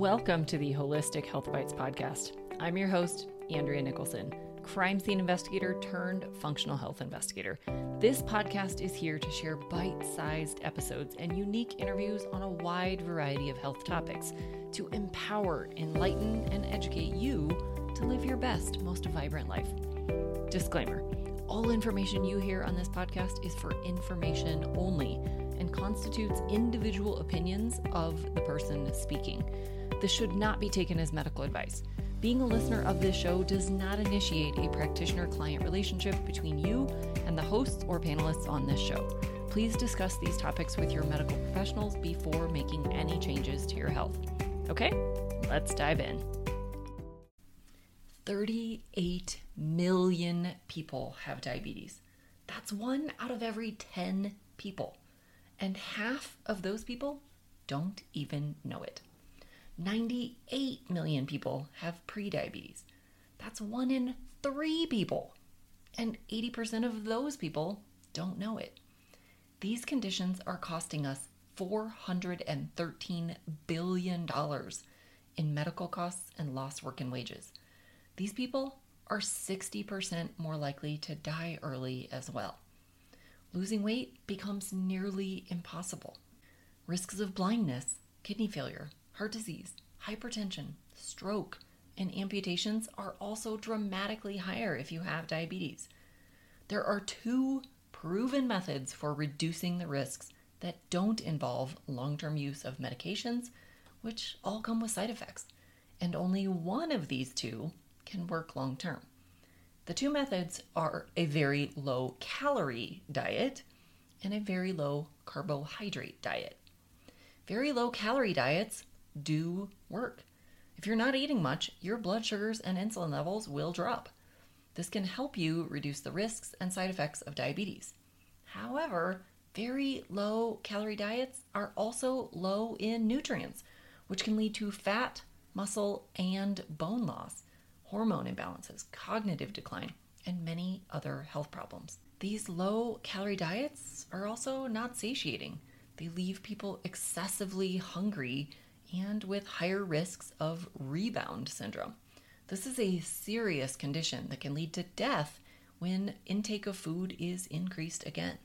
Welcome to the Holistic Health Bites podcast. I'm your host, Andrea Nicholson, crime scene investigator turned functional health investigator. This podcast is here to share bite sized episodes and unique interviews on a wide variety of health topics to empower, enlighten, and educate you to live your best, most vibrant life. Disclaimer all information you hear on this podcast is for information only and constitutes individual opinions of the person speaking. This should not be taken as medical advice. Being a listener of this show does not initiate a practitioner client relationship between you and the hosts or panelists on this show. Please discuss these topics with your medical professionals before making any changes to your health. Okay, let's dive in. 38 million people have diabetes. That's one out of every 10 people. And half of those people don't even know it. 98 million people have prediabetes. That's one in three people. And 80% of those people don't know it. These conditions are costing us $413 billion in medical costs and lost work and wages. These people are 60% more likely to die early as well. Losing weight becomes nearly impossible. Risks of blindness, kidney failure, heart disease, hypertension, stroke, and amputations are also dramatically higher if you have diabetes. There are two proven methods for reducing the risks that don't involve long term use of medications, which all come with side effects. And only one of these two can work long term. The two methods are a very low calorie diet and a very low carbohydrate diet. Very low calorie diets do work. If you're not eating much, your blood sugars and insulin levels will drop. This can help you reduce the risks and side effects of diabetes. However, very low calorie diets are also low in nutrients, which can lead to fat, muscle, and bone loss, hormone imbalances, cognitive decline, and many other health problems. These low calorie diets are also not satiating. They leave people excessively hungry and with higher risks of rebound syndrome. This is a serious condition that can lead to death when intake of food is increased again.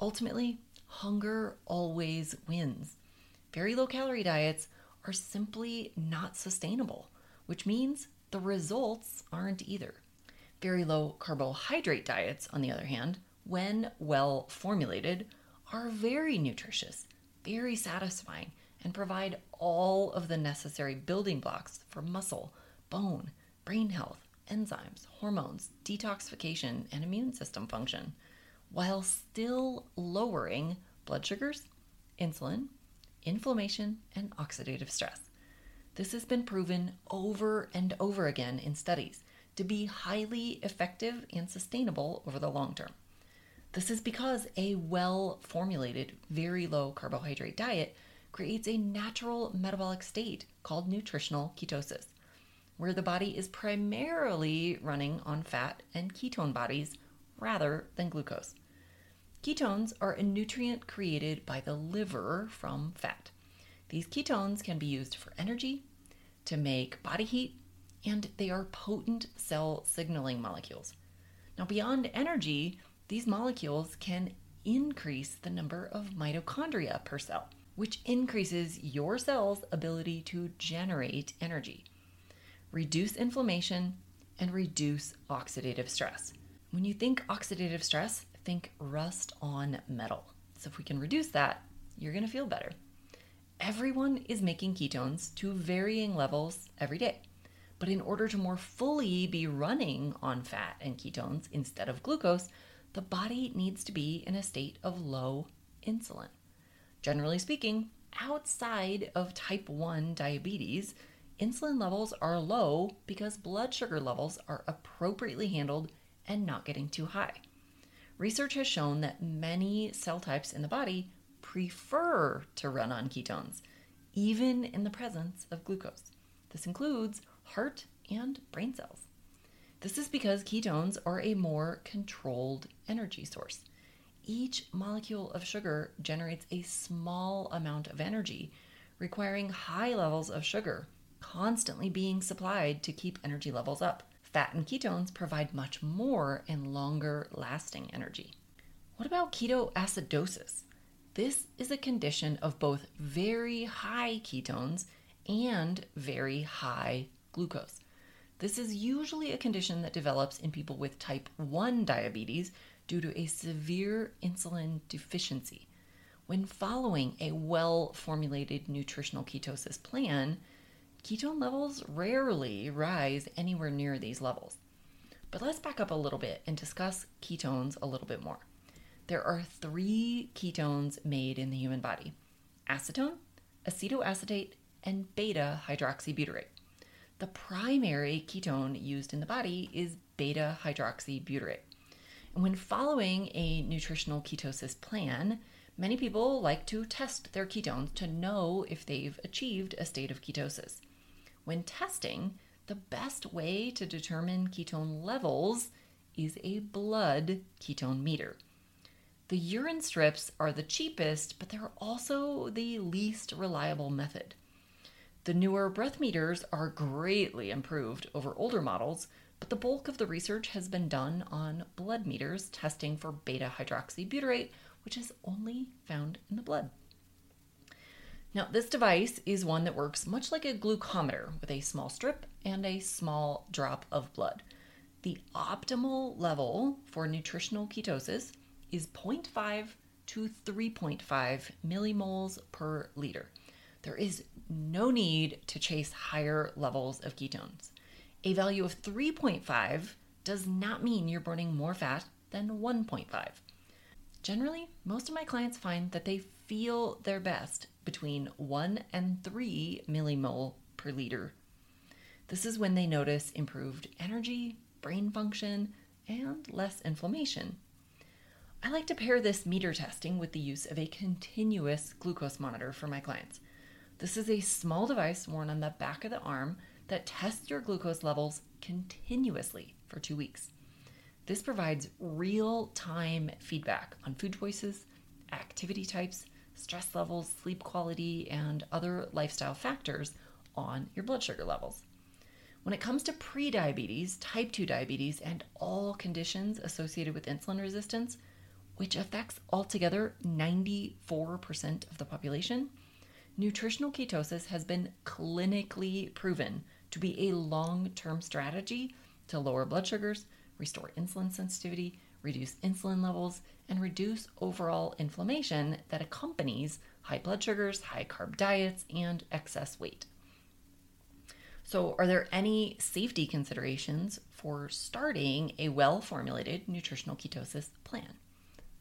Ultimately, hunger always wins. Very low calorie diets are simply not sustainable, which means the results aren't either. Very low carbohydrate diets, on the other hand, when well formulated, are very nutritious, very satisfying, and provide all of the necessary building blocks for muscle, bone, brain health, enzymes, hormones, detoxification, and immune system function, while still lowering blood sugars, insulin, inflammation, and oxidative stress. This has been proven over and over again in studies to be highly effective and sustainable over the long term. This is because a well formulated, very low carbohydrate diet creates a natural metabolic state called nutritional ketosis, where the body is primarily running on fat and ketone bodies rather than glucose. Ketones are a nutrient created by the liver from fat. These ketones can be used for energy, to make body heat, and they are potent cell signaling molecules. Now, beyond energy, these molecules can increase the number of mitochondria per cell which increases your cell's ability to generate energy, reduce inflammation, and reduce oxidative stress. When you think oxidative stress, think rust on metal. So, if we can reduce that, you're to feel better. Everyone is making ketones to varying levels every day. But in order to more fully be running on fat and ketones instead of glucose, the body needs to be in a state of low insulin. Generally speaking, outside of type 1 diabetes, insulin levels are low because blood sugar levels are appropriately handled and not getting too high. Research has shown that many cell types in the body prefer to run on ketones, even in the presence of glucose. This includes heart and brain cells. This is because ketones are a more controlled energy source each molecule of sugar generates a small amount of energy, requiring high levels of sugar, constantly being supplied to keep energy levels up. Fat and ketones provide much more and longer lasting energy. What about ketoacidosis? This is a condition of both very high ketones and very high glucose. This is usually a condition that develops in people with type 1 diabetes due to a severe insulin deficiency. When following a well formulated nutritional ketosis plan, ketone levels rarely rise anywhere near these levels. But let's back up a little bit and discuss ketones a little bit more. There are three ketones made in the human body acetone, acetoacetate, and beta hydroxybutyrate. The primary ketone used in the body is beta hydroxybutyrate. And when following a nutritional ketosis plan, many people like to test their ketones to know if they've achieved a state of ketosis. When testing, the best way to determine ketone levels is a blood ketone meter. The urine strips are the cheapest, but they're also the least reliable method. The newer breath meters are greatly improved over older models, but the bulk of the research has been done on blood meters testing for beta hydroxybutyrate, which is only found in the blood. Now, this device is one that works much like a glucometer with a small strip and a small drop of blood. The optimal level for nutritional ketosis is 0.5 to 3.5 millimoles per liter. There is no need to chase higher levels of ketones. A value of 3.5 does not mean you're burning more fat than 1.5. Generally, most of my clients find that they feel their best between 1 and 3 millimole per liter. This is when they notice improved energy, brain function, and less inflammation. I like to pair this meter testing with the use of a continuous glucose monitor for my clients. This is a small device worn on the back of the arm that tests your glucose levels continuously for two weeks. This provides real time feedback on food choices, activity types, stress levels, sleep quality, and other lifestyle factors on your blood sugar levels. When it comes to prediabetes, type 2 diabetes, and all conditions associated with insulin resistance, which affects altogether 94% of the population, nutritional ketosis has been clinically proven to be a long term strategy to lower blood sugars, restore insulin sensitivity, reduce insulin levels, and reduce overall inflammation that accompanies high blood sugars, high carb diets, and excess weight. So, are there any safety considerations for starting a well formulated nutritional ketosis plan?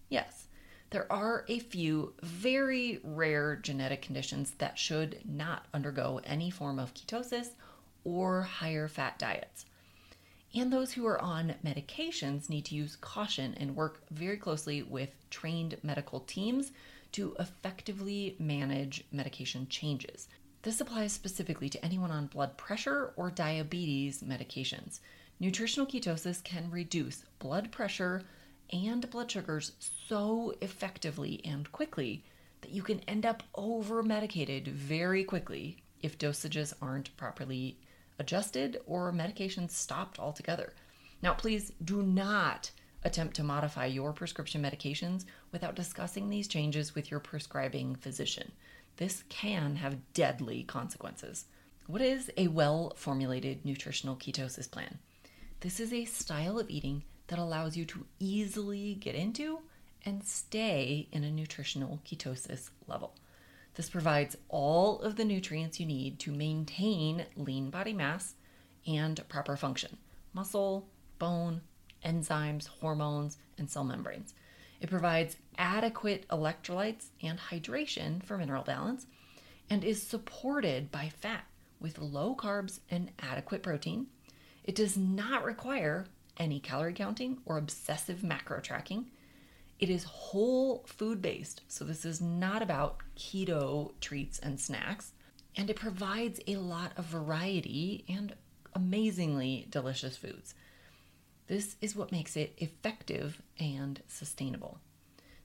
Yes, there are a few very rare genetic conditions that should not undergo any form of ketosis or higher fat diets. And those who are on medications need to use caution and work very closely with trained medical teams to effectively manage medication changes. This applies specifically to anyone on blood pressure or diabetes medications. Nutritional ketosis can reduce blood pressure, and blood sugars so effectively and quickly that you can end up over medicated very quickly if dosages aren't properly adjusted or medications stopped altogether. Now, please do not attempt to modify your prescription medications without discussing these changes with your prescribing physician. This can have deadly consequences. What is a well formulated nutritional ketosis plan? This is a style of eating that allows you to easily get into and stay in a nutritional ketosis level. This provides all of the nutrients you need to maintain lean body mass and proper function muscle, bone, enzymes, hormones, and cell membranes. It provides adequate electrolytes and hydration for mineral balance and is supported by fat with low carbs and adequate protein. It does not require any calorie counting or obsessive macro tracking. It is whole food based, so this is not about keto treats and snacks. And it provides a lot of variety and amazingly delicious foods. This is what makes it effective and sustainable.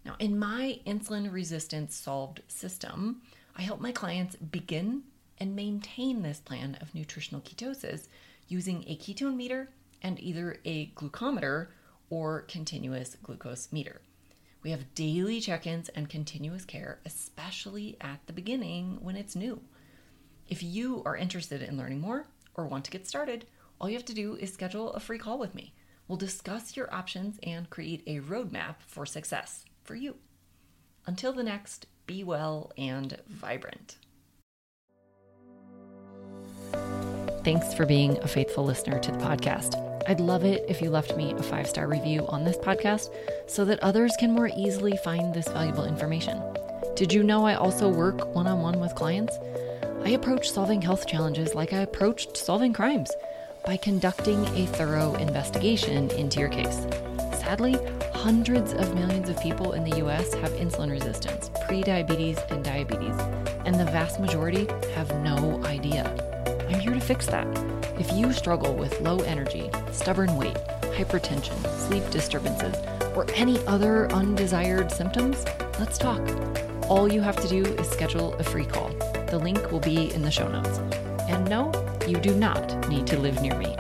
Now, in my insulin resistance solved system, I help my clients begin and maintain this plan of nutritional ketosis using a ketone meter and either a glucometer or continuous glucose meter. We have daily check ins and continuous care, especially at the beginning when it's new. If you are interested in learning more or want to get started, all you have to do is schedule a free call with me. We'll discuss your options and create a roadmap for success for you. Until the next, be well and vibrant. Thanks for being a faithful listener to the podcast. I'd love it if you left me a five star review on this podcast so that others can more easily find this valuable information. Did you know I also work one on one with clients? I approach solving health challenges like I approached solving crimes by conducting a thorough investigation into your case. Sadly, hundreds of millions of people in the US have insulin resistance, prediabetes, and diabetes, and the vast majority have no idea. I'm here to fix that. If you struggle with low energy, stubborn weight, hypertension, sleep disturbances, or any other undesired symptoms, let's talk. All you have to do is schedule a free call. The link will be in the show notes. And no, you do not need to live near me.